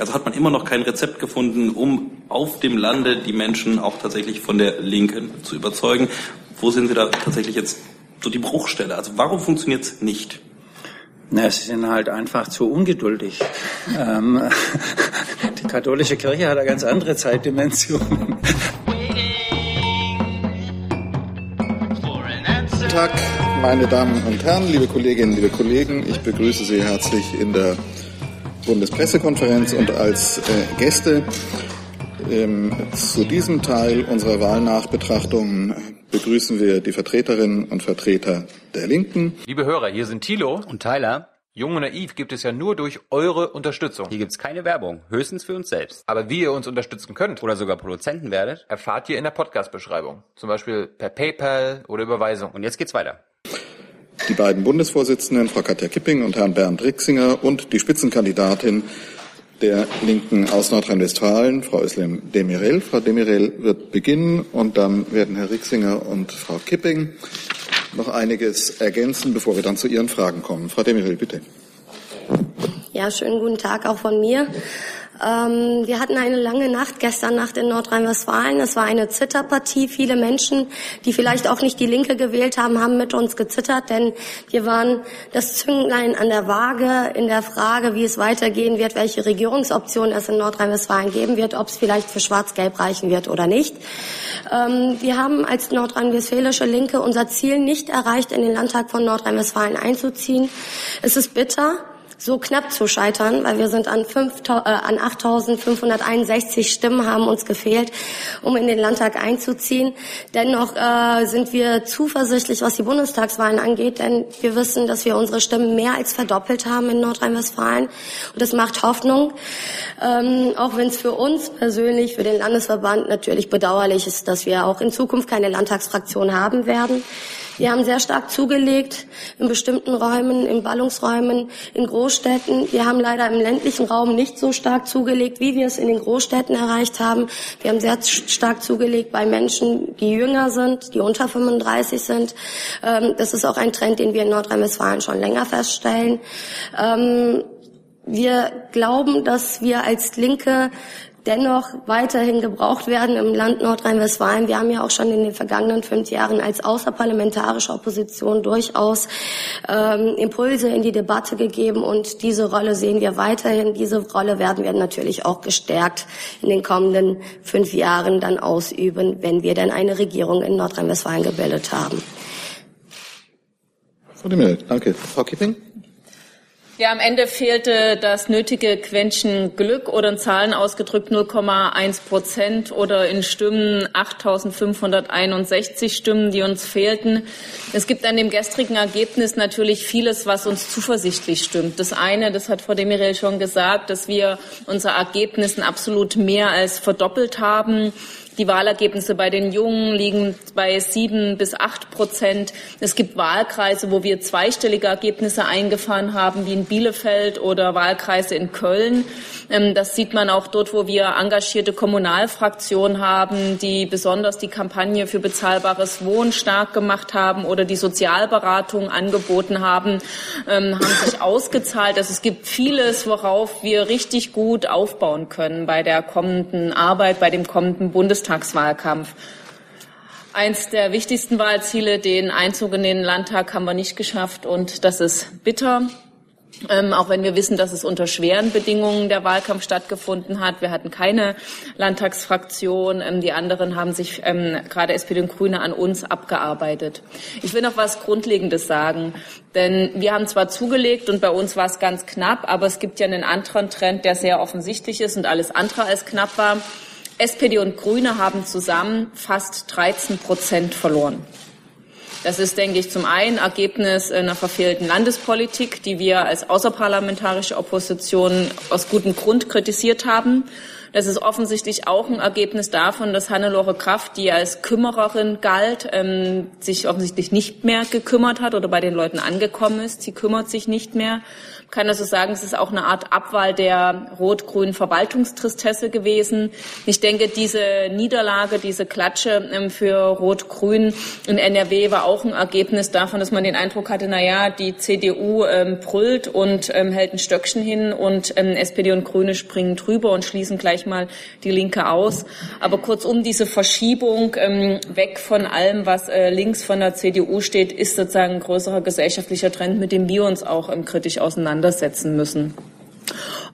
Also hat man immer noch kein Rezept gefunden, um auf dem Lande die Menschen auch tatsächlich von der Linken zu überzeugen. Wo sind Sie da tatsächlich jetzt so die Bruchstelle? Also warum funktioniert es nicht? Na, sie sind halt einfach zu ungeduldig. ähm, die katholische Kirche hat eine ganz andere Zeitdimension. Guten Tag, meine Damen und Herren, liebe Kolleginnen, liebe Kollegen. Ich begrüße Sie herzlich in der Bundespressekonferenz und als äh, Gäste. Ähm, zu diesem Teil unserer Wahlnachbetrachtung begrüßen wir die Vertreterinnen und Vertreter der Linken. Liebe Hörer, hier sind Thilo und Tyler. Jung und Naiv gibt es ja nur durch eure Unterstützung. Hier gibt's keine Werbung, höchstens für uns selbst. Aber wie ihr uns unterstützen könnt oder sogar Produzenten werdet, erfahrt ihr in der Podcast-Beschreibung. Zum Beispiel per PayPal oder Überweisung. Und jetzt geht's weiter. Die beiden Bundesvorsitzenden, Frau Katja Kipping und Herrn Bernd Rixinger und die Spitzenkandidatin der Linken aus Nordrhein-Westfalen, Frau Özlem Demirel. Frau Demirel wird beginnen und dann werden Herr Rixinger und Frau Kipping noch einiges ergänzen, bevor wir dann zu Ihren Fragen kommen. Frau Demirel, bitte. Ja, schönen guten Tag auch von mir. Ähm, wir hatten eine lange Nacht gestern Nacht in Nordrhein-Westfalen. Es war eine Zitterpartie. Viele Menschen, die vielleicht auch nicht die Linke gewählt haben, haben mit uns gezittert, denn wir waren das Zünglein an der Waage in der Frage, wie es weitergehen wird, welche Regierungsoptionen es in Nordrhein-Westfalen geben wird, ob es vielleicht für Schwarz-Gelb reichen wird oder nicht. Ähm, wir haben als nordrhein-westfälische Linke unser Ziel nicht erreicht, in den Landtag von Nordrhein-Westfalen einzuziehen. Es ist bitter so knapp zu scheitern, weil wir sind an, äh, an 8.561 Stimmen haben uns gefehlt, um in den Landtag einzuziehen. Dennoch äh, sind wir zuversichtlich, was die Bundestagswahlen angeht, denn wir wissen, dass wir unsere Stimmen mehr als verdoppelt haben in Nordrhein-Westfalen. Und das macht Hoffnung, ähm, auch wenn es für uns persönlich, für den Landesverband natürlich bedauerlich ist, dass wir auch in Zukunft keine Landtagsfraktion haben werden. Wir haben sehr stark zugelegt in bestimmten Räumen, in Ballungsräumen, in Großstädten. Wir haben leider im ländlichen Raum nicht so stark zugelegt, wie wir es in den Großstädten erreicht haben. Wir haben sehr stark zugelegt bei Menschen, die jünger sind, die unter 35 sind. Ähm, das ist auch ein Trend, den wir in Nordrhein-Westfalen schon länger feststellen. Ähm, wir glauben, dass wir als Linke dennoch weiterhin gebraucht werden im Land Nordrhein-Westfalen. Wir haben ja auch schon in den vergangenen fünf Jahren als außerparlamentarische Opposition durchaus ähm, Impulse in die Debatte gegeben und diese Rolle sehen wir weiterhin. Diese Rolle werden wir natürlich auch gestärkt in den kommenden fünf Jahren dann ausüben, wenn wir dann eine Regierung in Nordrhein-Westfalen gebildet haben. Danke. Frau Kipping? Ja, am Ende fehlte das nötige Quäntchen Glück oder in Zahlen ausgedrückt 0,1 Prozent oder in Stimmen 8.561 Stimmen, die uns fehlten. Es gibt an dem gestrigen Ergebnis natürlich vieles, was uns zuversichtlich stimmt. Das eine, das hat Frau Demirel schon gesagt, dass wir unser Ergebnis absolut mehr als verdoppelt haben. Die Wahlergebnisse bei den Jungen liegen bei sieben bis acht Prozent. Es gibt Wahlkreise, wo wir zweistellige Ergebnisse eingefahren haben, wie in Bielefeld oder Wahlkreise in Köln. Ähm, das sieht man auch dort, wo wir engagierte Kommunalfraktionen haben, die besonders die Kampagne für bezahlbares Wohnen stark gemacht haben oder die Sozialberatung angeboten haben, ähm, haben sich ausgezahlt. Also es gibt vieles, worauf wir richtig gut aufbauen können bei der kommenden Arbeit, bei dem kommenden Bundestagswahlkampf. Eins der wichtigsten Wahlziele, den Einzug in den Landtag, haben wir nicht geschafft und das ist bitter. Ähm, auch wenn wir wissen, dass es unter schweren Bedingungen der Wahlkampf stattgefunden hat. Wir hatten keine Landtagsfraktion. Ähm, die anderen haben sich, ähm, gerade SPD und Grüne, an uns abgearbeitet. Ich will noch was Grundlegendes sagen. Denn wir haben zwar zugelegt und bei uns war es ganz knapp, aber es gibt ja einen anderen Trend, der sehr offensichtlich ist und alles andere als knapp war. SPD und Grüne haben zusammen fast 13 Prozent verloren. Das ist, denke ich, zum einen Ergebnis einer verfehlten Landespolitik, die wir als außerparlamentarische Opposition aus gutem Grund kritisiert haben. Das ist offensichtlich auch ein Ergebnis davon, dass Hannelore Kraft, die als Kümmererin galt, ähm, sich offensichtlich nicht mehr gekümmert hat oder bei den Leuten angekommen ist. Sie kümmert sich nicht mehr kann also sagen, es ist auch eine Art Abwahl der rot-grünen Verwaltungstristesse gewesen. Ich denke, diese Niederlage, diese Klatsche ähm, für Rot-Grün in NRW war auch ein Ergebnis davon, dass man den Eindruck hatte, na ja, die CDU ähm, brüllt und ähm, hält ein Stöckchen hin und ähm, SPD und Grüne springen drüber und schließen gleich mal die Linke aus. Aber kurzum, diese Verschiebung ähm, weg von allem, was äh, links von der CDU steht, ist sozusagen ein größerer gesellschaftlicher Trend, mit dem wir uns auch ähm, kritisch auseinandersetzen müssen.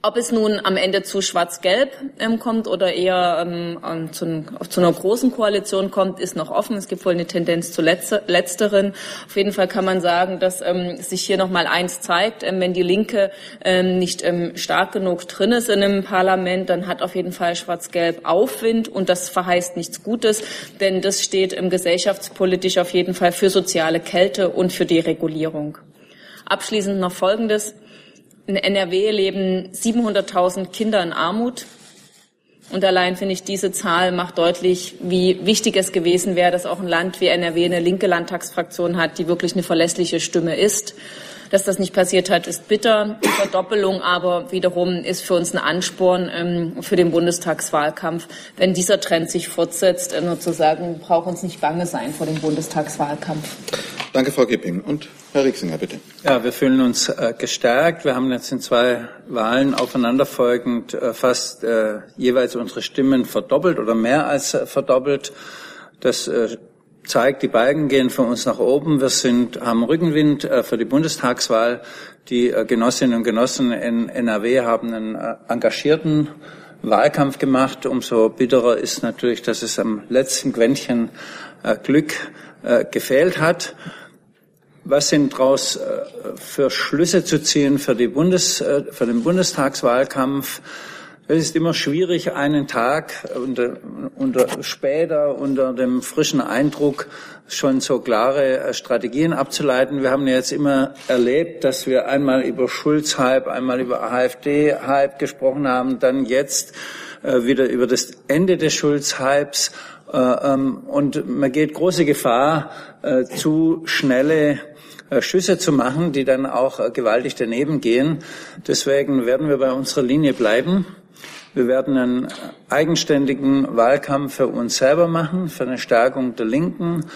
Ob es nun am Ende zu Schwarz-Gelb ähm, kommt oder eher ähm, zu, zu, einer großen Koalition kommt, ist noch offen. Es gibt wohl eine Tendenz zu Letzte, letzteren. Auf jeden Fall kann man sagen, dass ähm, sich hier noch mal eins zeigt: ähm, Wenn die Linke ähm, nicht ähm, stark genug drin ist in einem Parlament, dann hat auf jeden Fall Schwarz-Gelb Aufwind und das verheißt nichts Gutes, denn das steht im gesellschaftspolitisch auf jeden Fall für soziale Kälte und für Deregulierung. Abschließend noch Folgendes. In NRW leben 700.000 Kinder in Armut. Und allein finde ich, diese Zahl macht deutlich, wie wichtig es gewesen wäre, dass auch ein Land wie NRW eine linke Landtagsfraktion hat, die wirklich eine verlässliche Stimme ist. Dass das nicht passiert hat, ist bitter. Die Verdoppelung aber wiederum ist für uns ein Ansporn ähm, für den Bundestagswahlkampf. Wenn dieser Trend sich fortsetzt, äh, nur zu sagen, braucht uns nicht bange sein vor dem Bundestagswahlkampf. Danke, Frau Gipping. Und Herr Rixinger, bitte. Ja, wir fühlen uns äh, gestärkt. Wir haben jetzt in zwei Wahlen aufeinanderfolgend äh, fast äh, jeweils unsere Stimmen verdoppelt oder mehr als äh, verdoppelt. Das äh, zeigt, die Balken gehen für uns nach oben. Wir sind, haben Rückenwind äh, für die Bundestagswahl. Die Genossinnen und Genossen in NRW haben einen engagierten Wahlkampf gemacht. Umso bitterer ist natürlich, dass es am letzten Quäntchen Glück gefehlt hat. Was sind daraus für Schlüsse zu ziehen für, die Bundes, für den Bundestagswahlkampf? Es ist immer schwierig, einen Tag unter, unter, später unter dem frischen Eindruck schon so klare äh, Strategien abzuleiten. Wir haben ja jetzt immer erlebt, dass wir einmal über Schulz-Hype, einmal über AfD-Hype gesprochen haben, dann jetzt äh, wieder über das Ende des Schulz-Hypes. Äh, ähm, und man geht große Gefahr, äh, zu schnelle äh, Schüsse zu machen, die dann auch äh, gewaltig daneben gehen. Deswegen werden wir bei unserer Linie bleiben. Wir werden einen eigenständigen Wahlkampf für uns selber machen, für eine Stärkung der Linken.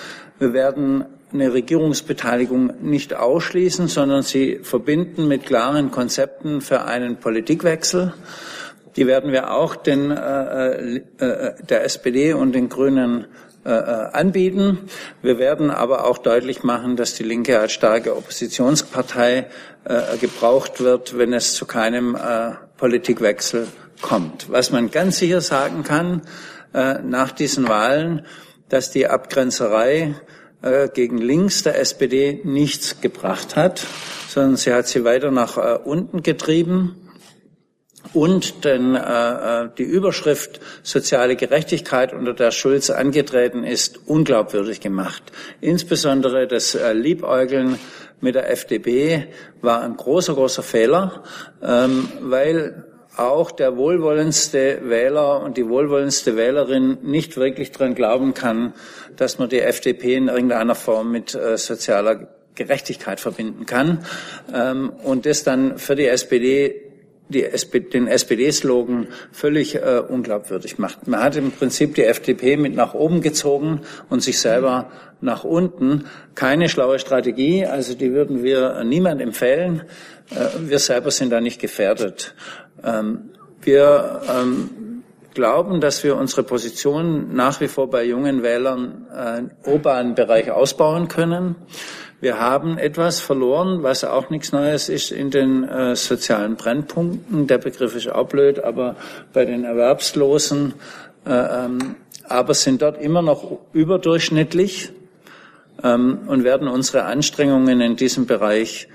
Wir werden eine Regierungsbeteiligung nicht ausschließen, sondern sie verbinden mit klaren Konzepten für einen Politikwechsel. Die werden wir auch den, äh, äh, der SPD und den Grünen äh, anbieten. Wir werden aber auch deutlich machen, dass die Linke als starke Oppositionspartei äh, gebraucht wird, wenn es zu keinem äh, Politikwechsel kommt. Was man ganz sicher sagen kann äh, nach diesen Wahlen, dass die Abgrenzerei äh, gegen links der SPD nichts gebracht hat, sondern sie hat sie weiter nach äh, unten getrieben. Und denn äh, äh, die Überschrift soziale Gerechtigkeit, unter der Schulz angetreten ist, unglaubwürdig gemacht. Insbesondere das äh, Liebäugeln mit der FDP war ein großer, großer Fehler, ähm, weil auch der wohlwollendste Wähler und die wohlwollendste Wählerin nicht wirklich daran glauben kann, dass man die FDP in irgendeiner Form mit äh, sozialer Gerechtigkeit verbinden kann ähm, und das dann für die SPD die SPD, den SPD-Slogan völlig äh, unglaubwürdig macht. Man hat im Prinzip die FDP mit nach oben gezogen und sich selber nach unten. Keine schlaue Strategie, also die würden wir niemand empfehlen. Äh, wir selber sind da nicht gefährdet. Ähm, wir ähm, glauben, dass wir unsere Position nach wie vor bei jungen Wählern äh, im urbanen Bereich ausbauen können. Wir haben etwas verloren, was auch nichts Neues ist in den äh, sozialen Brennpunkten. Der Begriff ist auch blöd, aber bei den Erwerbslosen, äh, ähm, aber sind dort immer noch überdurchschnittlich ähm, und werden unsere Anstrengungen in diesem Bereich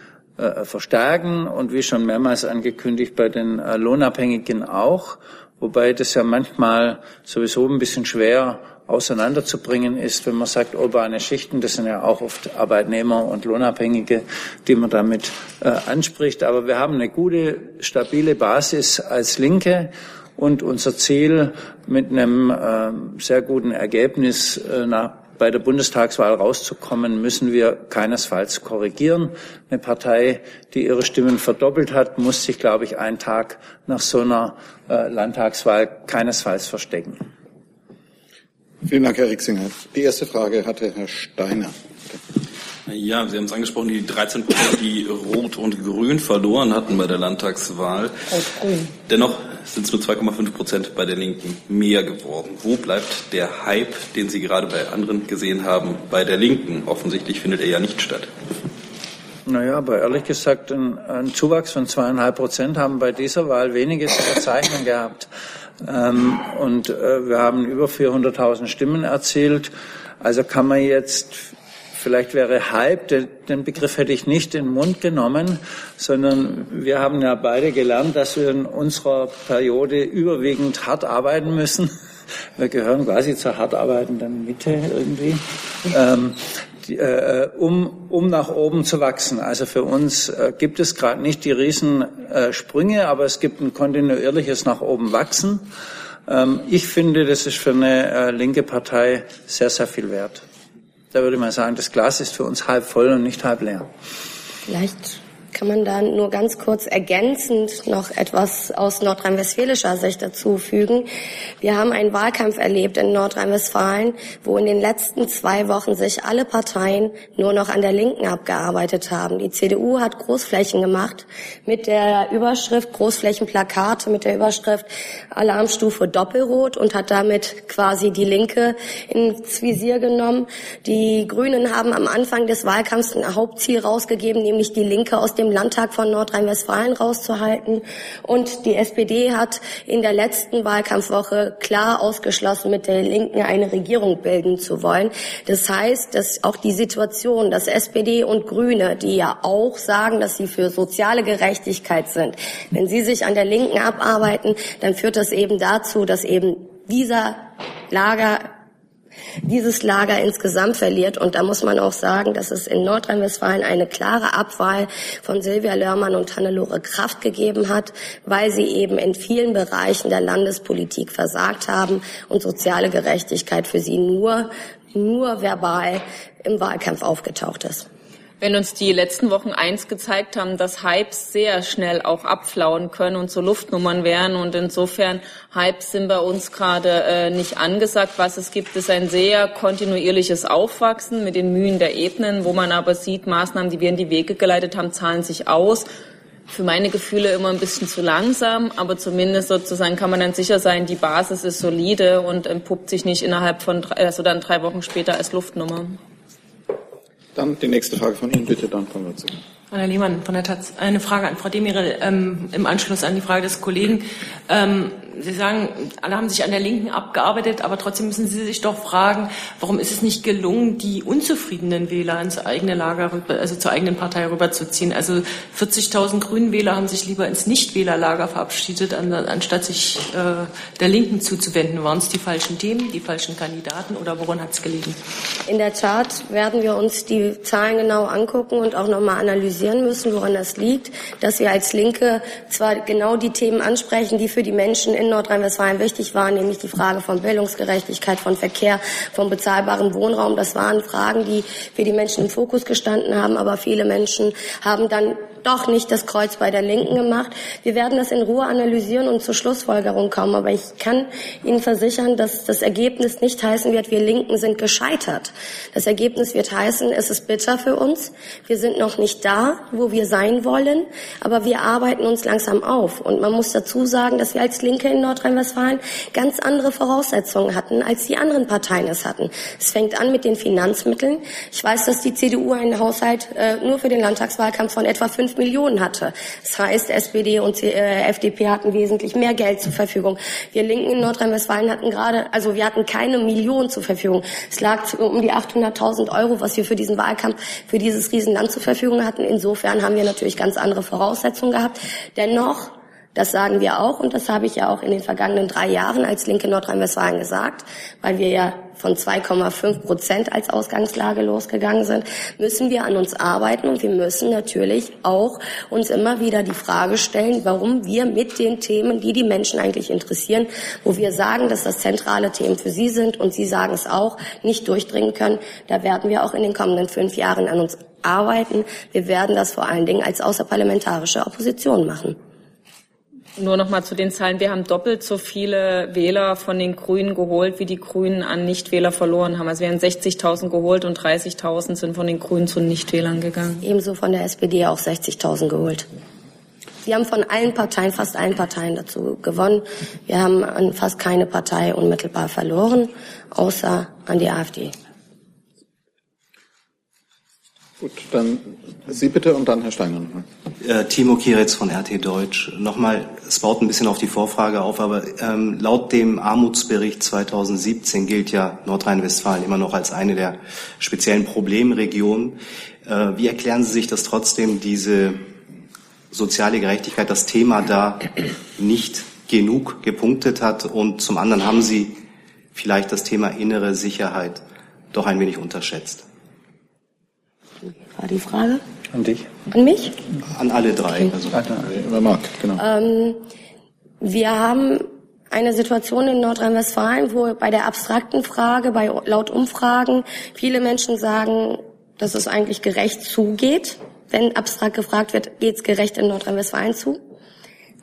verstärken und wie schon mehrmals angekündigt bei den äh, Lohnabhängigen auch, wobei das ja manchmal sowieso ein bisschen schwer auseinanderzubringen ist, wenn man sagt, urbane Schichten, das sind ja auch oft Arbeitnehmer und Lohnabhängige, die man damit äh, anspricht. Aber wir haben eine gute, stabile Basis als Linke und unser Ziel mit einem äh, sehr guten Ergebnis äh, nach bei der Bundestagswahl rauszukommen, müssen wir keinesfalls korrigieren. Eine Partei, die ihre Stimmen verdoppelt hat, muss sich, glaube ich, einen Tag nach so einer äh, Landtagswahl keinesfalls verstecken. Vielen Dank, Herr Rixinger. Die erste Frage hatte Herr Steiner. Ja, Sie haben es angesprochen, die 13 Prozent, die Rot und Grün verloren hatten bei der Landtagswahl. Rot-Grün. Dennoch sind es nur 2,5 Prozent bei der Linken mehr geworden. Wo bleibt der Hype, den Sie gerade bei anderen gesehen haben, bei der Linken? Offensichtlich findet er ja nicht statt. Naja, aber ehrlich gesagt, ein, ein Zuwachs von zweieinhalb Prozent haben bei dieser Wahl wenige zu verzeichnen gehabt. Ähm, und äh, wir haben über 400.000 Stimmen erzielt. Also kann man jetzt Vielleicht wäre Hype, den Begriff hätte ich nicht in den Mund genommen, sondern wir haben ja beide gelernt, dass wir in unserer Periode überwiegend hart arbeiten müssen. Wir gehören quasi zur hart arbeitenden Mitte irgendwie, ähm, äh, um, um nach oben zu wachsen. Also für uns äh, gibt es gerade nicht die Riesensprünge, äh, aber es gibt ein kontinuierliches nach oben wachsen. Ähm, ich finde, das ist für eine äh, linke Partei sehr, sehr viel wert. Da würde man sagen, das Glas ist für uns halb voll und nicht halb leer. Vielleicht kann man da nur ganz kurz ergänzend noch etwas aus nordrhein-westfälischer Sicht dazu fügen. Wir haben einen Wahlkampf erlebt in Nordrhein-Westfalen, wo in den letzten zwei Wochen sich alle Parteien nur noch an der Linken abgearbeitet haben. Die CDU hat Großflächen gemacht mit der Überschrift Großflächenplakate mit der Überschrift Alarmstufe Doppelrot und hat damit quasi die Linke ins Visier genommen. Die Grünen haben am Anfang des Wahlkampfs ein Hauptziel rausgegeben, nämlich die Linke aus dem Landtag von Nordrhein-Westfalen rauszuhalten. Und die SPD hat in der letzten Wahlkampfwoche klar ausgeschlossen, mit der Linken eine Regierung bilden zu wollen. Das heißt, dass auch die Situation, dass SPD und Grüne, die ja auch sagen, dass sie für soziale Gerechtigkeit sind, wenn sie sich an der Linken abarbeiten, dann führt das eben dazu, dass eben dieser Lager dieses Lager insgesamt verliert. Und da muss man auch sagen, dass es in Nordrhein-Westfalen eine klare Abwahl von Silvia Lörmann und Hannelore Kraft gegeben hat, weil sie eben in vielen Bereichen der Landespolitik versagt haben und soziale Gerechtigkeit für sie nur, nur verbal im Wahlkampf aufgetaucht ist wenn uns die letzten Wochen eins gezeigt haben, dass Hypes sehr schnell auch abflauen können und so Luftnummern wären. Und insofern Hypes sind bei uns gerade äh, nicht angesagt. Was es gibt, ist ein sehr kontinuierliches Aufwachsen mit den Mühen der Ebenen, wo man aber sieht, Maßnahmen, die wir in die Wege geleitet haben, zahlen sich aus für meine Gefühle immer ein bisschen zu langsam, aber zumindest sozusagen kann man dann sicher sein, die Basis ist solide und entpuppt sich nicht innerhalb von also dann drei Wochen später als Luftnummer. Dann die nächste Frage von Ihnen, bitte, dann von Würzig. Anna Lehmann von der Taz. Eine Frage an Frau Demirel ähm, im Anschluss an die Frage des Kollegen. Ähm, Sie sagen, alle haben sich an der Linken abgearbeitet, aber trotzdem müssen Sie sich doch fragen, warum ist es nicht gelungen, die unzufriedenen Wähler ins eigene Lager, also zur eigenen Partei rüberzuziehen? Also 40.000 Grünen Wähler haben sich lieber ins Nichtwählerlager verabschiedet, anstatt sich äh, der Linken zuzuwenden. Waren es die falschen Themen, die falschen Kandidaten oder woran hat es gelegen? In der Tat werden wir uns die Zahlen genau angucken und auch nochmal analysieren müssen, woran das liegt, dass wir als Linke zwar genau die Themen ansprechen, die für die Menschen in Nordrhein-Westfalen wichtig waren, nämlich die Frage von Bildungsgerechtigkeit, von Verkehr, von bezahlbarem Wohnraum. Das waren Fragen, die für die Menschen im Fokus gestanden haben. Aber viele Menschen haben dann doch nicht das Kreuz bei der Linken gemacht. Wir werden das in Ruhe analysieren und zur Schlussfolgerung kommen. Aber ich kann Ihnen versichern, dass das Ergebnis nicht heißen wird, wir Linken sind gescheitert. Das Ergebnis wird heißen, es ist bitter für uns. Wir sind noch nicht da, wo wir sein wollen, aber wir arbeiten uns langsam auf. Und man muss dazu sagen, dass wir als Linke in Nordrhein-Westfalen ganz andere Voraussetzungen hatten, als die anderen Parteien es hatten. Es fängt an mit den Finanzmitteln. Ich weiß, dass die CDU einen Haushalt äh, nur für den Landtagswahlkampf von etwa fünf Millionen hatte. Das heißt, SPD und äh, FDP hatten wesentlich mehr Geld zur Verfügung. Wir Linken in Nordrhein-Westfalen hatten gerade, also wir hatten keine Millionen zur Verfügung. Es lag um die 800.000 Euro, was wir für diesen Wahlkampf, für dieses Riesenland zur Verfügung hatten. Insofern haben wir natürlich ganz andere Voraussetzungen gehabt. Dennoch Das sagen wir auch und das habe ich ja auch in den vergangenen drei Jahren als Linke Nordrhein-Westfalen gesagt, weil wir ja von 2,5 Prozent als Ausgangslage losgegangen sind, müssen wir an uns arbeiten und wir müssen natürlich auch uns immer wieder die Frage stellen, warum wir mit den Themen, die die Menschen eigentlich interessieren, wo wir sagen, dass das zentrale Themen für sie sind und sie sagen es auch, nicht durchdringen können. Da werden wir auch in den kommenden fünf Jahren an uns arbeiten. Wir werden das vor allen Dingen als außerparlamentarische Opposition machen. Nur noch mal zu den Zahlen. Wir haben doppelt so viele Wähler von den Grünen geholt, wie die Grünen an Nichtwähler verloren haben. Also wir haben 60.000 geholt und 30.000 sind von den Grünen zu Nichtwählern gegangen. Ebenso von der SPD auch 60.000 geholt. Wir haben von allen Parteien, fast allen Parteien dazu gewonnen. Wir haben an fast keine Partei unmittelbar verloren, außer an die AfD. Gut, dann Sie bitte und dann Herr Steiner nochmal. Äh, Timo Kieritz von RT Deutsch. Nochmal, es baut ein bisschen auf die Vorfrage auf, aber ähm, laut dem Armutsbericht 2017 gilt ja Nordrhein-Westfalen immer noch als eine der speziellen Problemregionen. Äh, wie erklären Sie sich, dass trotzdem diese soziale Gerechtigkeit, das Thema da nicht genug gepunktet hat? Und zum anderen haben Sie vielleicht das Thema innere Sicherheit doch ein wenig unterschätzt? War die Frage? An dich? An mich? An alle drei. Also, wer mag, genau. Ähm, wir haben eine Situation in Nordrhein-Westfalen, wo bei der abstrakten Frage, bei laut Umfragen, viele Menschen sagen, dass es eigentlich gerecht zugeht. Wenn abstrakt gefragt wird, geht es gerecht in Nordrhein-Westfalen zu?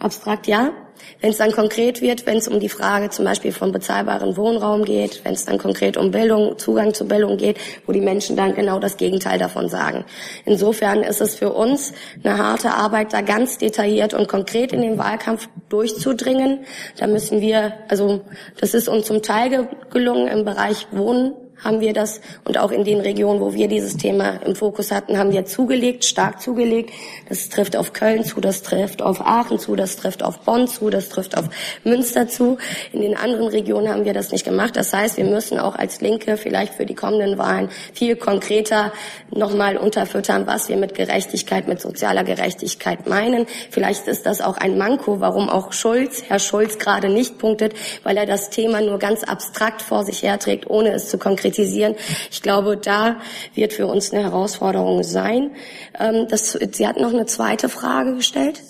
Abstrakt ja. Wenn es dann konkret wird, wenn es um die Frage zum Beispiel von bezahlbaren Wohnraum geht, wenn es dann konkret um Bildung, Zugang zu Bildung geht, wo die Menschen dann genau das Gegenteil davon sagen. Insofern ist es für uns eine harte Arbeit, da ganz detailliert und konkret in den Wahlkampf durchzudringen. Da müssen wir, also das ist uns zum Teil gelungen im Bereich Wohnen haben wir das und auch in den Regionen, wo wir dieses Thema im Fokus hatten, haben wir zugelegt, stark zugelegt. Das trifft auf Köln zu, das trifft auf Aachen zu, das trifft auf Bonn zu, das trifft auf Münster zu. In den anderen Regionen haben wir das nicht gemacht. Das heißt, wir müssen auch als Linke vielleicht für die kommenden Wahlen viel konkreter nochmal unterfüttern, was wir mit Gerechtigkeit, mit sozialer Gerechtigkeit meinen. Vielleicht ist das auch ein Manko, warum auch Schulz, Herr Schulz gerade nicht punktet, weil er das Thema nur ganz abstrakt vor sich herträgt, ohne es zu konkretisieren kritisieren. Ich glaube, da wird für uns eine Herausforderung sein. Ähm, das, Sie hatten noch eine zweite Frage gestellt.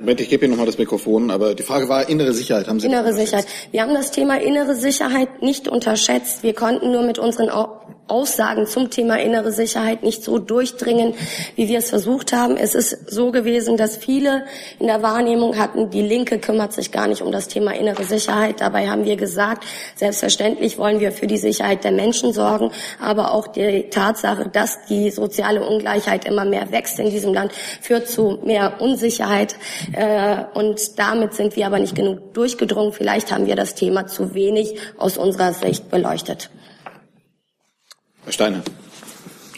Moment, ich gebe Ihnen nochmal das Mikrofon, aber die Frage war innere Sicherheit. Haben Sie innere Sicherheit. Wir haben das Thema innere Sicherheit nicht unterschätzt. Wir konnten nur mit unseren Aussagen zum Thema innere Sicherheit nicht so durchdringen, wie wir es versucht haben. Es ist so gewesen, dass viele in der Wahrnehmung hatten, die Linke kümmert sich gar nicht um das Thema innere Sicherheit. Dabei haben wir gesagt, selbstverständlich wollen wir für die Sicherheit der Menschen sorgen, aber auch die Tatsache, dass die soziale Ungleichheit immer mehr wächst in diesem Land, führt zu mehr Unsicherheit. Äh, und damit sind wir aber nicht genug durchgedrungen. Vielleicht haben wir das Thema zu wenig aus unserer Sicht beleuchtet. Herr Steiner.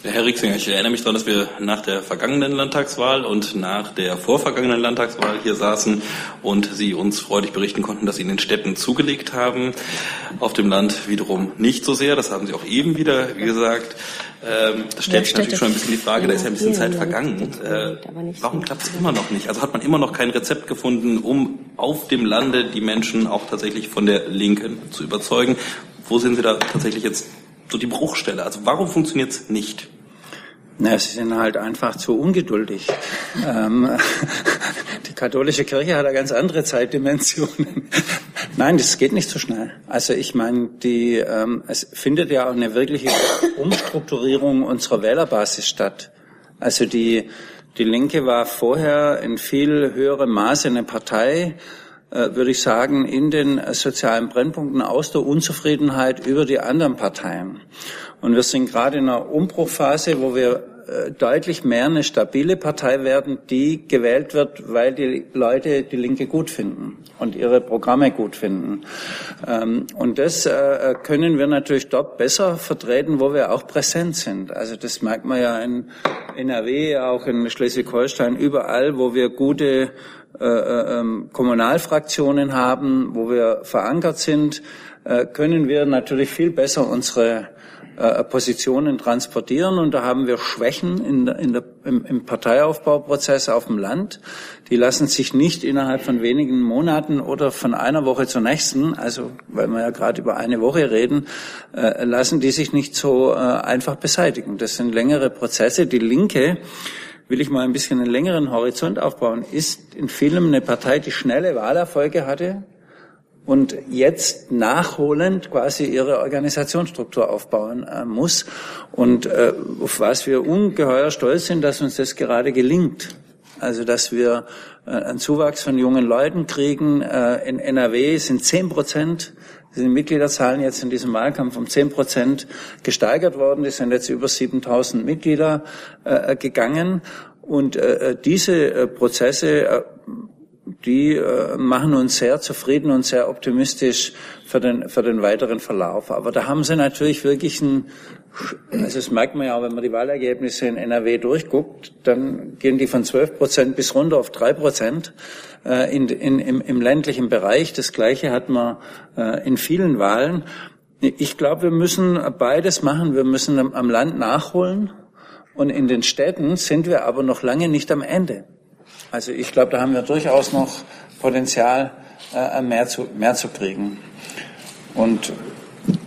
Herr Rixinger, ich erinnere mich daran, dass wir nach der vergangenen Landtagswahl und nach der vorvergangenen Landtagswahl hier saßen und Sie uns freudig berichten konnten, dass Sie in den Städten zugelegt haben, auf dem Land wiederum nicht so sehr. Das haben Sie auch eben wieder gesagt. Ähm, das stellt sich natürlich schon ein bisschen die Frage, da ist ja ein bisschen Zeit vergangen. Äh, warum klappt es immer noch nicht? Also hat man immer noch kein Rezept gefunden, um auf dem Lande die Menschen auch tatsächlich von der Linken zu überzeugen? Wo sind Sie da tatsächlich jetzt so die Bruchstelle? Also warum funktioniert es nicht? Na, sie sind halt einfach zu ungeduldig. ähm, die katholische Kirche hat eine ganz andere Zeitdimensionen. Nein, das geht nicht so schnell. Also ich meine, die, ähm, es findet ja auch eine wirkliche Umstrukturierung unserer Wählerbasis statt. Also die, die Linke war vorher in viel höherem Maße eine Partei, würde ich sagen, in den sozialen Brennpunkten aus der Unzufriedenheit über die anderen Parteien. Und wir sind gerade in einer Umbruchphase, wo wir äh, deutlich mehr eine stabile Partei werden, die gewählt wird, weil die Leute die Linke gut finden und ihre Programme gut finden. Ähm, und das äh, können wir natürlich dort besser vertreten, wo wir auch präsent sind. Also das merkt man ja in NRW, auch in Schleswig-Holstein, überall, wo wir gute äh, äh, ähm, Kommunalfraktionen haben, wo wir verankert sind, äh, können wir natürlich viel besser unsere äh, Positionen transportieren und da haben wir Schwächen in der, in der, im, im Parteiaufbauprozess auf dem Land. Die lassen sich nicht innerhalb von wenigen Monaten oder von einer Woche zur nächsten, also weil wir ja gerade über eine Woche reden, äh, lassen die sich nicht so äh, einfach beseitigen. Das sind längere Prozesse. Die Linke will ich mal ein bisschen einen längeren Horizont aufbauen, ist in vielen eine Partei, die schnelle Wahlerfolge hatte, und jetzt nachholend quasi ihre Organisationsstruktur aufbauen äh, muss und äh, auf was wir ungeheuer stolz sind, dass uns das gerade gelingt. Also dass wir äh, einen Zuwachs von jungen Leuten kriegen. Äh, in NRW sind zehn Prozent sind Mitgliederzahlen jetzt in diesem Wahlkampf um zehn Prozent gesteigert worden. Es sind jetzt über 7000 Mitglieder äh, gegangen. Und äh, diese äh, Prozesse äh, die äh, machen uns sehr zufrieden und sehr optimistisch für den, für den weiteren Verlauf. Aber da haben sie natürlich wirklich ein, also das merkt man ja auch, wenn man die Wahlergebnisse in NRW durchguckt, dann gehen die von 12 Prozent bis runter auf drei Prozent äh, in, in, im, im ländlichen Bereich. Das Gleiche hat man äh, in vielen Wahlen. Ich glaube, wir müssen beides machen. Wir müssen am Land nachholen und in den Städten sind wir aber noch lange nicht am Ende. Also ich glaube, da haben wir durchaus noch Potenzial, äh, mehr, zu, mehr zu kriegen. Und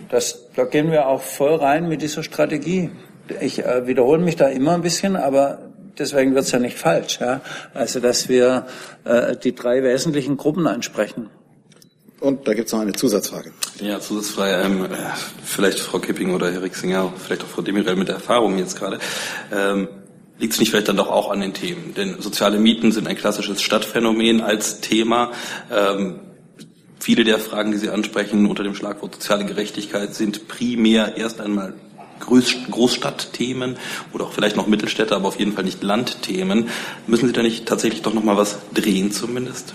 das, da gehen wir auch voll rein mit dieser Strategie. Ich äh, wiederhole mich da immer ein bisschen, aber deswegen wird es ja nicht falsch. Ja? Also dass wir äh, die drei wesentlichen Gruppen ansprechen. Und da gibt es noch eine Zusatzfrage. Ja, Zusatzfrage. Ähm, vielleicht Frau Kipping oder Herr Rixinger, vielleicht auch Frau Demirel mit der Erfahrung jetzt gerade. Ähm, liegt es nicht vielleicht dann doch auch an den Themen? Denn soziale Mieten sind ein klassisches Stadtphänomen als Thema. Ähm, viele der Fragen, die Sie ansprechen unter dem Schlagwort soziale Gerechtigkeit, sind primär erst einmal Großstadtthemen oder auch vielleicht noch Mittelstädte, aber auf jeden Fall nicht Landthemen. Müssen Sie da nicht tatsächlich doch noch mal was drehen zumindest?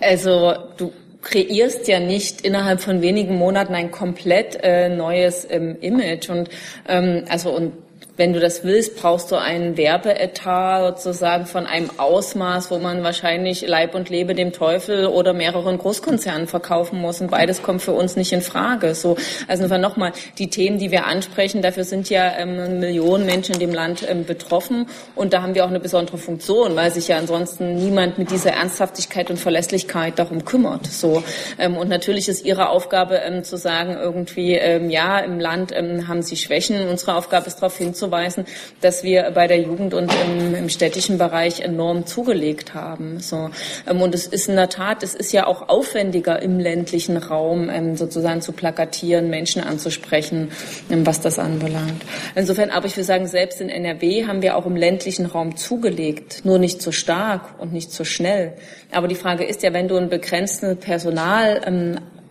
Also du kreierst ja nicht innerhalb von wenigen Monaten ein komplett äh, neues ähm, Image und ähm, also und wenn du das willst, brauchst du einen Werbeetat sozusagen von einem Ausmaß, wo man wahrscheinlich Leib und Lebe dem Teufel oder mehreren Großkonzernen verkaufen muss. Und beides kommt für uns nicht in Frage. So, also nochmal, die Themen, die wir ansprechen, dafür sind ja ähm, Millionen Menschen in dem Land ähm, betroffen. Und da haben wir auch eine besondere Funktion, weil sich ja ansonsten niemand mit dieser Ernsthaftigkeit und Verlässlichkeit darum kümmert. So, ähm, und natürlich ist Ihre Aufgabe ähm, zu sagen, irgendwie, ähm, ja, im Land ähm, haben Sie Schwächen. Unsere Aufgabe ist darauf hinzuweisen, hinzuweisen, dass wir bei der Jugend und im, im städtischen Bereich enorm zugelegt haben. So. Ähm, und es ist in der Tat, es ist ja auch aufwendiger im ländlichen Raum ähm, sozusagen zu plakatieren, Menschen anzusprechen, ähm, was das anbelangt. Insofern, aber ich würde sagen, selbst in NRW haben wir auch im ländlichen Raum zugelegt, nur nicht so stark und nicht so schnell. Aber die Frage ist ja, wenn du ein begrenztes Personal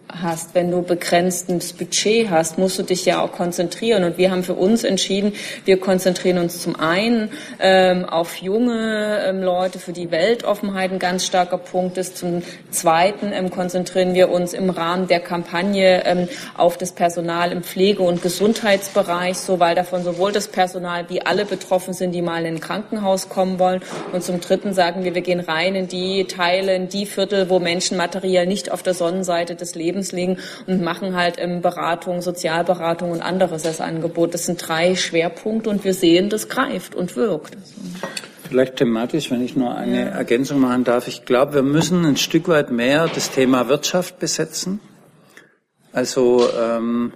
hast, wenn du begrenztes Budget hast, musst du dich ja auch konzentrieren. Und wir haben für uns entschieden, wir konzentrieren uns zum einen ähm, auf junge ähm, Leute, für die Weltoffenheit ein ganz starker Punkt ist. Zum zweiten ähm, konzentrieren wir uns im Rahmen der Kampagne ähm, auf das Personal im Pflege- und Gesundheitsbereich, so weil davon sowohl das Personal wie alle betroffen sind, die mal in ein Krankenhaus kommen wollen. Und zum dritten sagen wir, wir gehen rein in die Teile, in die Viertel, wo Menschen materiell nicht auf der Sonnenseite des Lebens Lebens liegen und machen halt ähm, Beratung, Sozialberatung und anderes als Angebot. Das sind drei Schwerpunkte und wir sehen, das greift und wirkt. Vielleicht thematisch, wenn ich nur eine. Ergänzung machen darf. Ich glaube, wir müssen ein Stück weit mehr das Thema Wirtschaft besetzen. Also ähm,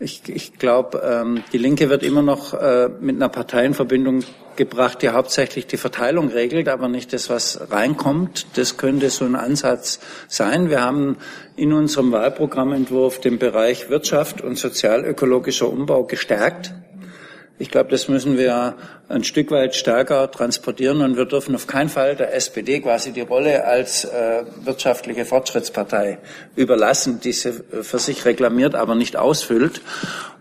ich, ich glaube, ähm, die Linke wird immer noch äh, mit einer Parteienverbindung gebracht, die hauptsächlich die Verteilung regelt, aber nicht das, was reinkommt. Das könnte so ein Ansatz sein. Wir haben in unserem Wahlprogrammentwurf den Bereich Wirtschaft und sozialökologischer Umbau gestärkt. Ich glaube, das müssen wir ein Stück weit stärker transportieren und wir dürfen auf keinen Fall der SPD quasi die Rolle als äh, wirtschaftliche Fortschrittspartei überlassen, die sie für sich reklamiert, aber nicht ausfüllt.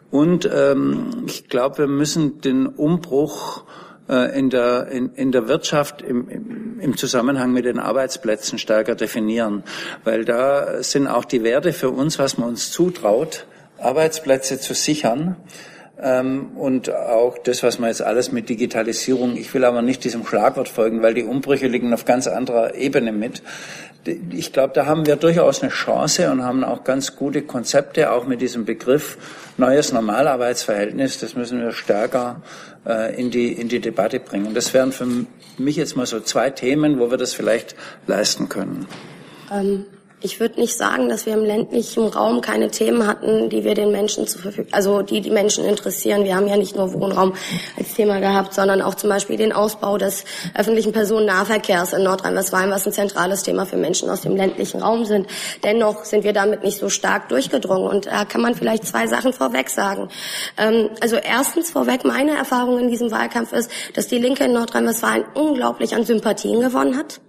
Und ähm, ich glaube, wir müssen den Umbruch äh, in der, in, in der Wirtschaft im, im Zusammenhang mit den Arbeitsplätzen stärker definieren, weil da sind auch die Werte für uns, was man uns zutraut, Arbeitsplätze zu sichern, und auch das, was man jetzt alles mit Digitalisierung, ich will aber nicht diesem Schlagwort folgen, weil die Umbrüche liegen auf ganz anderer Ebene mit. Ich glaube, da haben wir durchaus eine Chance und haben auch ganz gute Konzepte, auch mit diesem Begriff neues Normalarbeitsverhältnis. Das müssen wir stärker äh, in, die, in die Debatte bringen. Das wären für mich jetzt mal so zwei Themen, wo wir das vielleicht leisten können. Ähm ich würde nicht sagen, dass wir im ländlichen Raum keine Themen hatten, die wir den Menschen zur Verfügung, also die die Menschen interessieren. Wir haben ja nicht nur Wohnraum als Thema gehabt, sondern auch zum Beispiel den Ausbau des öffentlichen Personennahverkehrs in Nordrhein-Westfalen, was ein zentrales Thema für Menschen aus dem ländlichen Raum sind. Dennoch sind wir damit nicht so stark durchgedrungen. Und da kann man vielleicht zwei Sachen vorweg sagen. Ähm, also erstens vorweg, meine Erfahrung in diesem Wahlkampf ist, dass die Linke in Nordrhein-Westfalen unglaublich an Sympathien gewonnen hat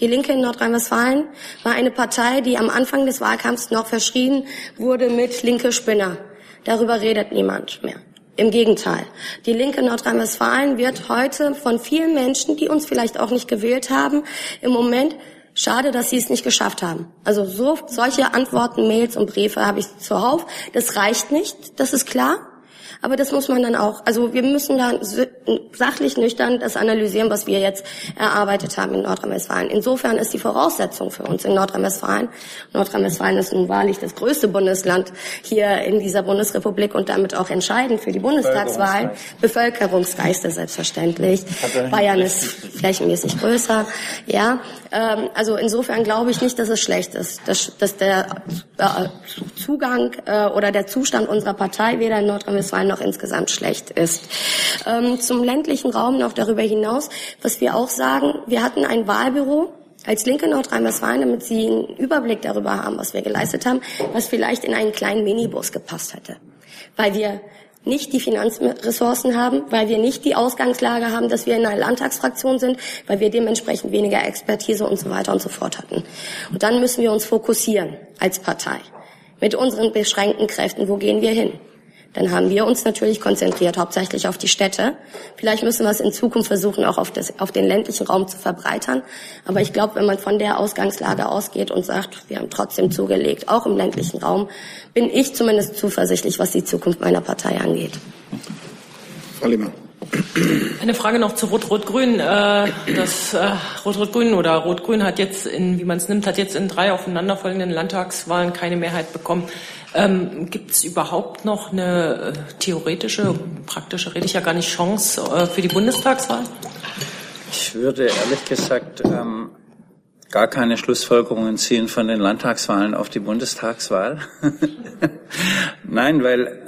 die Linke in Nordrhein-Westfalen war eine Partei, die am Anfang des Wahlkampfs noch verschrien wurde mit linke Spinner. Darüber redet niemand mehr. Im Gegenteil. Die Linke Nordrhein-Westfalen wird heute von vielen Menschen, die uns vielleicht auch nicht gewählt haben, im Moment Schade, dass Sie es nicht geschafft haben. Also so, solche Antworten, Mails und Briefe habe ich zuhauf. Das reicht nicht, das ist klar. Aber das muss man dann auch, also wir müssen da sachlich nüchtern das analysieren, was wir jetzt erarbeitet haben in Nordrhein-Westfalen. Insofern ist die Voraussetzung für uns in Nordrhein-Westfalen, Nordrhein-Westfalen ist nun wahrlich das größte Bundesland hier in dieser Bundesrepublik und damit auch entscheidend für die Bundestagswahl. Bevölkerungsgeiste selbstverständlich. Bayern ist flächenmäßig größer. Ja, ähm, also insofern glaube ich nicht, dass es schlecht ist, dass, dass der äh, Zugang äh, oder der Zustand unserer Partei weder in Nordrhein-Westfalen noch insgesamt schlecht ist. Ähm, zum ländlichen Raum noch darüber hinaus, was wir auch sagen, wir hatten ein Wahlbüro, als Linke Nordrhein-Westfalen, damit Sie einen Überblick darüber haben, was wir geleistet haben, was vielleicht in einen kleinen Minibus gepasst hätte. Weil wir nicht die Finanzressourcen haben, weil wir nicht die Ausgangslage haben, dass wir in einer Landtagsfraktion sind, weil wir dementsprechend weniger Expertise und so weiter und so fort hatten. Und dann müssen wir uns fokussieren als Partei. Mit unseren beschränkten Kräften, wo gehen wir hin? Dann haben wir uns natürlich konzentriert, hauptsächlich auf die Städte. Vielleicht müssen wir es in Zukunft versuchen, auch auf, das, auf den ländlichen Raum zu verbreitern. Aber ich glaube, wenn man von der Ausgangslage ausgeht und sagt, wir haben trotzdem zugelegt, auch im ländlichen Raum, bin ich zumindest zuversichtlich, was die Zukunft meiner Partei angeht. Frau Lehmann. Eine Frage noch zu Rot-Rot-Grün. Äh, das äh, Rot-Rot-Grün oder Rot-Grün hat jetzt, in, wie man es nimmt, hat jetzt in drei aufeinanderfolgenden Landtagswahlen keine Mehrheit bekommen. Ähm, Gibt es überhaupt noch eine äh, theoretische, praktische, rede ich ja gar nicht, Chance äh, für die Bundestagswahl? Ich würde ehrlich gesagt ähm, gar keine Schlussfolgerungen ziehen von den Landtagswahlen auf die Bundestagswahl. Nein, weil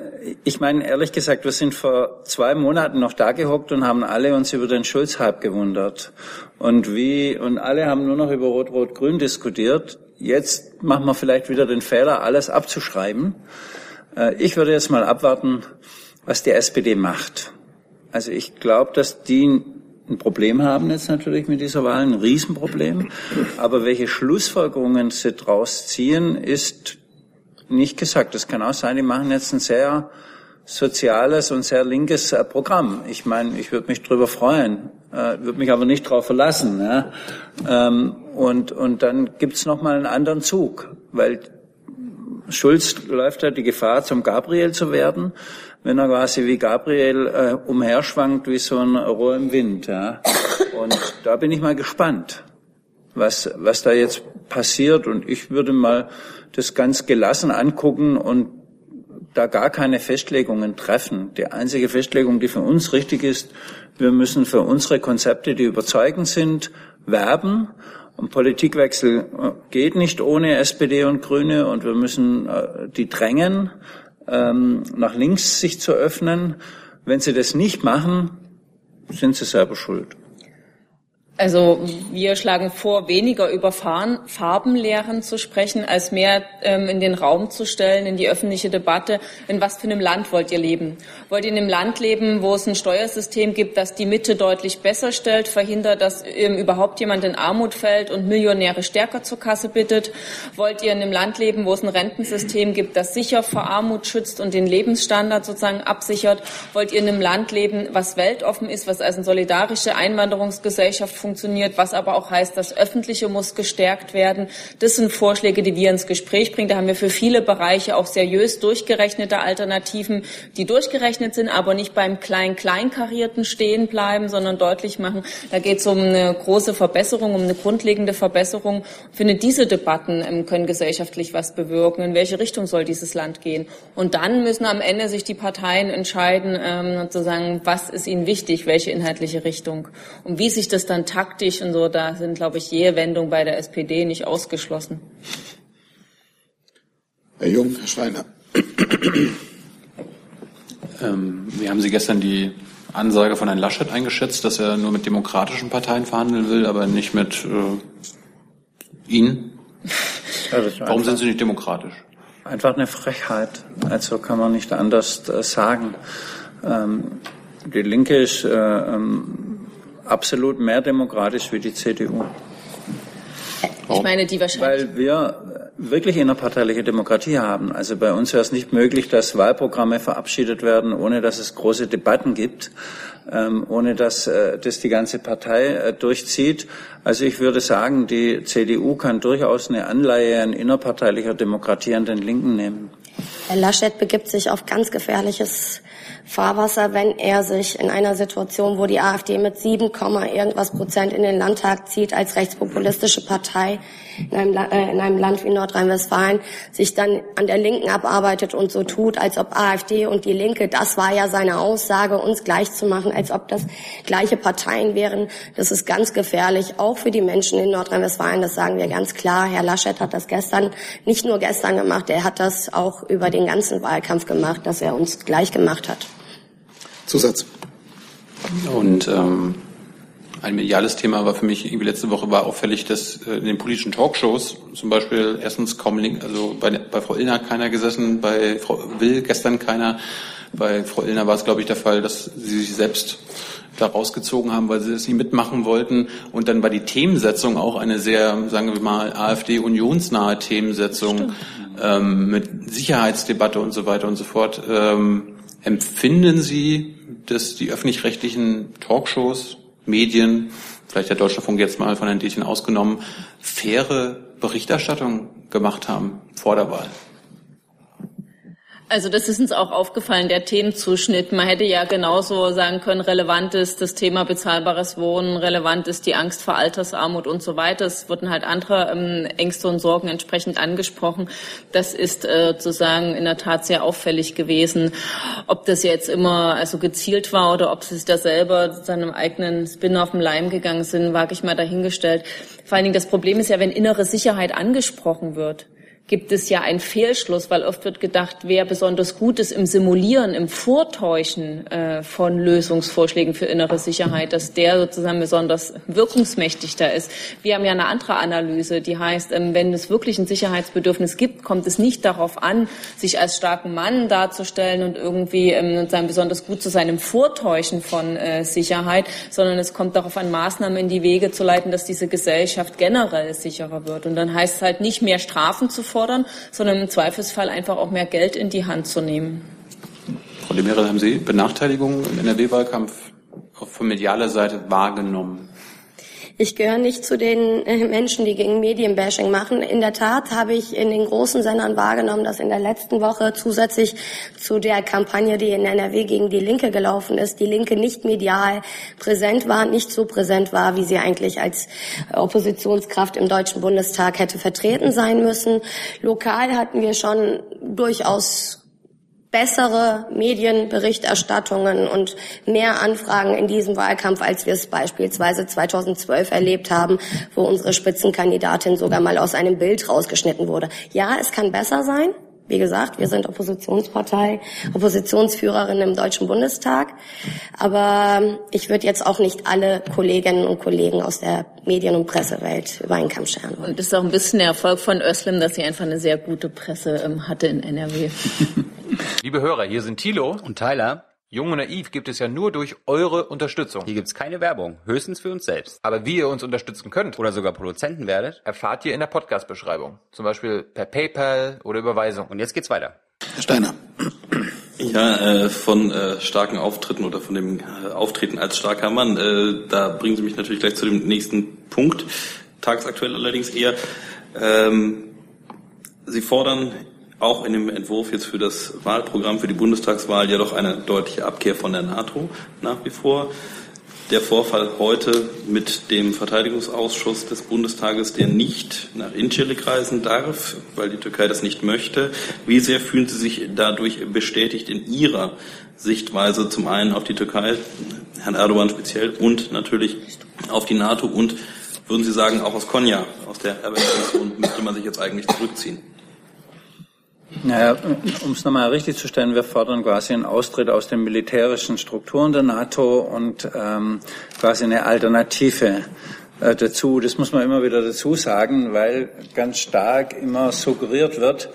ich meine, ehrlich gesagt, wir sind vor zwei Monaten noch da gehockt und haben alle uns über den Schulz-Hype gewundert. Und wie, und alle haben nur noch über Rot-Rot-Grün diskutiert. Jetzt machen wir vielleicht wieder den Fehler, alles abzuschreiben. Äh, ich würde jetzt mal abwarten, was die SPD macht. Also ich glaube, dass die ein Problem haben jetzt natürlich mit dieser Wahl, ein Riesenproblem. Aber welche Schlussfolgerungen sie daraus ziehen, ist nicht gesagt. Es kann auch sein, die machen jetzt ein sehr soziales und sehr linkes äh, Programm. Ich meine, ich würde mich drüber freuen, äh, würde mich aber nicht darauf verlassen. Ja? Ähm, und, und dann gibt's noch mal einen anderen Zug, weil Schulz läuft ja die Gefahr, zum Gabriel zu werden, wenn er quasi wie Gabriel äh, umherschwankt wie so ein Rohr im Wind. Ja? Und da bin ich mal gespannt, was, was da jetzt passiert. Und ich würde mal das ganz gelassen angucken und da gar keine Festlegungen treffen. Die einzige Festlegung, die für uns richtig ist, wir müssen für unsere Konzepte, die überzeugend sind, werben. Und Politikwechsel äh, geht nicht ohne SPD und Grüne und wir müssen äh, die drängen, ähm, nach links sich zu öffnen. Wenn sie das nicht machen, sind sie selber schuld. Also wir schlagen vor, weniger über Farbenlehren zu sprechen, als mehr ähm, in den Raum zu stellen, in die öffentliche Debatte, in was für einem Land wollt ihr leben? Wollt ihr in einem Land leben, wo es ein Steuersystem gibt, das die Mitte deutlich besser stellt, verhindert, dass ähm, überhaupt jemand in Armut fällt und Millionäre stärker zur Kasse bittet? Wollt ihr in einem Land leben, wo es ein Rentensystem gibt, das sicher vor Armut schützt und den Lebensstandard sozusagen absichert? Wollt ihr in einem Land leben, was weltoffen ist, was als eine solidarische Einwanderungsgesellschaft funktioniert, was aber auch heißt, das Öffentliche muss gestärkt werden. Das sind Vorschläge, die wir ins Gespräch bringen. Da haben wir für viele Bereiche auch seriös durchgerechnete Alternativen, die durchgerechnet sind, aber nicht beim klein-kleinkarierten stehen bleiben, sondern deutlich machen, da geht es um eine große Verbesserung, um eine grundlegende Verbesserung. Ich finde, diese Debatten ähm, können gesellschaftlich was bewirken. In welche Richtung soll dieses Land gehen? Und dann müssen am Ende sich die Parteien entscheiden, ähm, sozusagen, was ist ihnen wichtig, welche inhaltliche Richtung. Und wie sich das dann taktisch und so, da sind, glaube ich, je Wendung bei der SPD nicht ausgeschlossen. Herr Jung, Herr Schreiner. Ähm, wie haben Sie gestern die Ansage von Herrn Laschet eingeschätzt, dass er nur mit demokratischen Parteien verhandeln will, aber nicht mit äh, Ihnen? Warum sind Sie nicht demokratisch? Einfach eine Frechheit. Also kann man nicht anders äh, sagen. Ähm, die Linke ist äh, ähm, absolut mehr demokratisch wie die CDU. Ich meine, die wahrscheinlich. Weil wir wirklich innerparteiliche Demokratie haben. Also bei uns wäre es nicht möglich, dass Wahlprogramme verabschiedet werden, ohne dass es große Debatten gibt, ähm, ohne dass äh, das die ganze Partei äh, durchzieht. Also ich würde sagen, die CDU kann durchaus eine Anleihe an innerparteilicher Demokratie an den Linken nehmen. Herr Laschet begibt sich auf ganz gefährliches Fahrwasser, wenn er sich in einer Situation, wo die AfD mit 7, irgendwas Prozent in den Landtag zieht als rechtspopulistische Partei in einem, äh, in einem Land wie Nordrhein-Westfalen, sich dann an der Linken abarbeitet und so tut, als ob AfD und die Linke, das war ja seine Aussage, uns gleich zu machen, als ob das gleiche Parteien wären. Das ist ganz gefährlich, auch für die Menschen in Nordrhein-Westfalen. Das sagen wir ganz klar. Herr Laschet hat das gestern, nicht nur gestern gemacht, er hat das auch über den ganzen Wahlkampf gemacht, dass er uns gleich gemacht hat. Zusatz. Und ähm, ein mediales Thema war für mich irgendwie letzte Woche war auffällig, dass äh, in den politischen Talkshows zum Beispiel erstens kaum Link, also bei, bei Frau Illner hat keiner gesessen, bei Frau Will gestern keiner. Bei Frau Illner war es, glaube ich, der Fall, dass sie sich selbst da rausgezogen haben, weil sie es nicht mitmachen wollten. Und dann war die Themensetzung auch eine sehr, sagen wir mal, AfD-unionsnahe Themensetzung ähm, mit Sicherheitsdebatte und so weiter und so fort. Ähm, empfinden Sie, dass die öffentlich-rechtlichen Talkshows, Medien, vielleicht der Deutschlandfunk jetzt mal von Herrn Dietchen ausgenommen, faire Berichterstattung gemacht haben vor der Wahl? Also das ist uns auch aufgefallen, der Themenzuschnitt. Man hätte ja genauso sagen können, relevant ist das Thema bezahlbares Wohnen, relevant ist die Angst vor Altersarmut und so weiter. Es wurden halt andere ähm, Ängste und Sorgen entsprechend angesprochen. Das ist äh, sozusagen in der Tat sehr auffällig gewesen. Ob das jetzt immer also gezielt war oder ob sie sich da selber seinem eigenen Spin auf den Leim gegangen sind, wage ich mal dahingestellt. Vor allen Dingen das Problem ist ja, wenn innere Sicherheit angesprochen wird gibt es ja einen Fehlschluss, weil oft wird gedacht, wer besonders gut ist im Simulieren, im Vortäuschen äh, von Lösungsvorschlägen für innere Sicherheit, dass der sozusagen besonders wirkungsmächtig da ist. Wir haben ja eine andere Analyse, die heißt, ähm, wenn es wirklich ein Sicherheitsbedürfnis gibt, kommt es nicht darauf an, sich als starken Mann darzustellen und irgendwie ähm, besonders gut zu sein im Vortäuschen von äh, Sicherheit, sondern es kommt darauf an, Maßnahmen in die Wege zu leiten, dass diese Gesellschaft generell sicherer wird. Und dann heißt es halt nicht mehr Strafen zu fordern, sondern im Zweifelsfall einfach auch mehr Geld in die Hand zu nehmen. Frau de Merel, haben Sie Benachteiligungen im NRW-Wahlkampf von medialer Seite wahrgenommen? Ich gehöre nicht zu den äh, Menschen, die gegen Medienbashing machen. In der Tat habe ich in den großen Sendern wahrgenommen, dass in der letzten Woche zusätzlich zu der Kampagne, die in NRW gegen die Linke gelaufen ist, die Linke nicht medial präsent war, nicht so präsent war, wie sie eigentlich als Oppositionskraft im Deutschen Bundestag hätte vertreten sein müssen. Lokal hatten wir schon durchaus bessere Medienberichterstattungen und mehr Anfragen in diesem Wahlkampf, als wir es beispielsweise 2012 erlebt haben, wo unsere Spitzenkandidatin sogar mal aus einem Bild rausgeschnitten wurde. Ja, es kann besser sein. Wie gesagt, wir sind Oppositionspartei, Oppositionsführerin im Deutschen Bundestag. Aber ich würde jetzt auch nicht alle Kolleginnen und Kollegen aus der Medien- und Pressewelt über einen Kamm scheren wollen. Und das ist auch ein bisschen der Erfolg von Özlem, dass sie einfach eine sehr gute Presse ähm, hatte in NRW. Liebe Hörer, hier sind Thilo und Tyler. Jung und naiv gibt es ja nur durch eure Unterstützung. Hier gibt's keine Werbung, höchstens für uns selbst. Aber wie ihr uns unterstützen könnt oder sogar Produzenten werdet, erfahrt ihr in der Podcast-Beschreibung. Zum Beispiel per PayPal oder Überweisung. Und jetzt geht's weiter. Herr Steiner. Ja, äh, von äh, starken Auftritten oder von dem äh, Auftreten als starker Mann, äh, da bringen Sie mich natürlich gleich zu dem nächsten Punkt, tagsaktuell allerdings eher. Ähm, Sie fordern auch in dem Entwurf jetzt für das Wahlprogramm für die Bundestagswahl ja doch eine deutliche Abkehr von der NATO nach wie vor. Der Vorfall heute mit dem Verteidigungsausschuss des Bundestages, der nicht nach Incirlik reisen darf, weil die Türkei das nicht möchte. Wie sehr fühlen Sie sich dadurch bestätigt in Ihrer Sichtweise zum einen auf die Türkei, Herrn Erdogan speziell, und natürlich auf die NATO und würden Sie sagen, auch aus Konya, aus der Erwähnung müsste man sich jetzt eigentlich zurückziehen? Naja, um es nochmal richtig zu stellen, wir fordern quasi einen Austritt aus den militärischen Strukturen der NATO und ähm, quasi eine Alternative äh, dazu. Das muss man immer wieder dazu sagen, weil ganz stark immer suggeriert wird,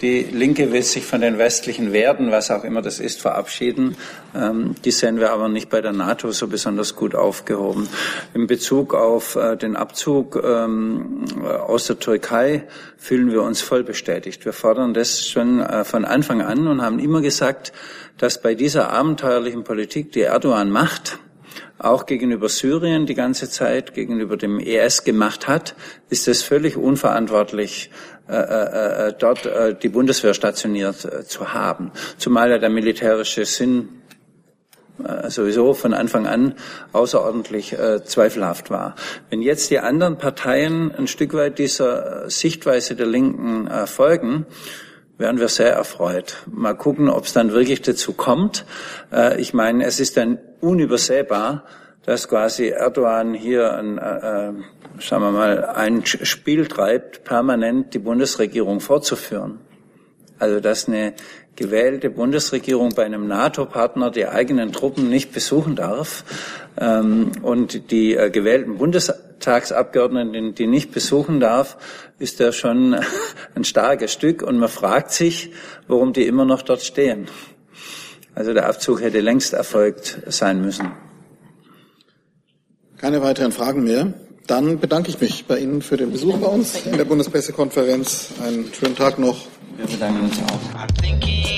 die Linke will sich von den westlichen Werten, was auch immer das ist, verabschieden. Ähm, die sehen wir aber nicht bei der NATO so besonders gut aufgehoben. In Bezug auf äh, den Abzug ähm, aus der Türkei fühlen wir uns voll bestätigt. Wir fordern das schon äh, von Anfang an und haben immer gesagt, dass bei dieser abenteuerlichen Politik, die Erdogan macht, auch gegenüber Syrien die ganze Zeit, gegenüber dem ES gemacht hat, ist es völlig unverantwortlich, äh, äh, äh, dort äh, die Bundeswehr stationiert äh, zu haben. Zumal ja der militärische Sinn äh, sowieso von Anfang an außerordentlich äh, zweifelhaft war. Wenn jetzt die anderen Parteien ein Stück weit dieser Sichtweise der Linken äh, folgen, wären wir sehr erfreut. Mal gucken, ob es dann wirklich dazu kommt. Äh, ich meine, es ist dann unübersehbar, dass quasi Erdogan hier ein, äh, äh, sagen wir mal, ein Spiel treibt, permanent die Bundesregierung fortzuführen. Also dass eine gewählte Bundesregierung bei einem NATO-Partner die eigenen Truppen nicht besuchen darf ähm, und die äh, gewählten Bundestagsabgeordneten die nicht besuchen darf, ist ja schon ein starkes Stück und man fragt sich, warum die immer noch dort stehen. Also der Abzug hätte längst erfolgt sein müssen. Keine weiteren Fragen mehr. Dann bedanke ich mich bei Ihnen für den Besuch bei uns in der Bundespressekonferenz. Einen schönen Tag noch. Wir bedanken uns auch.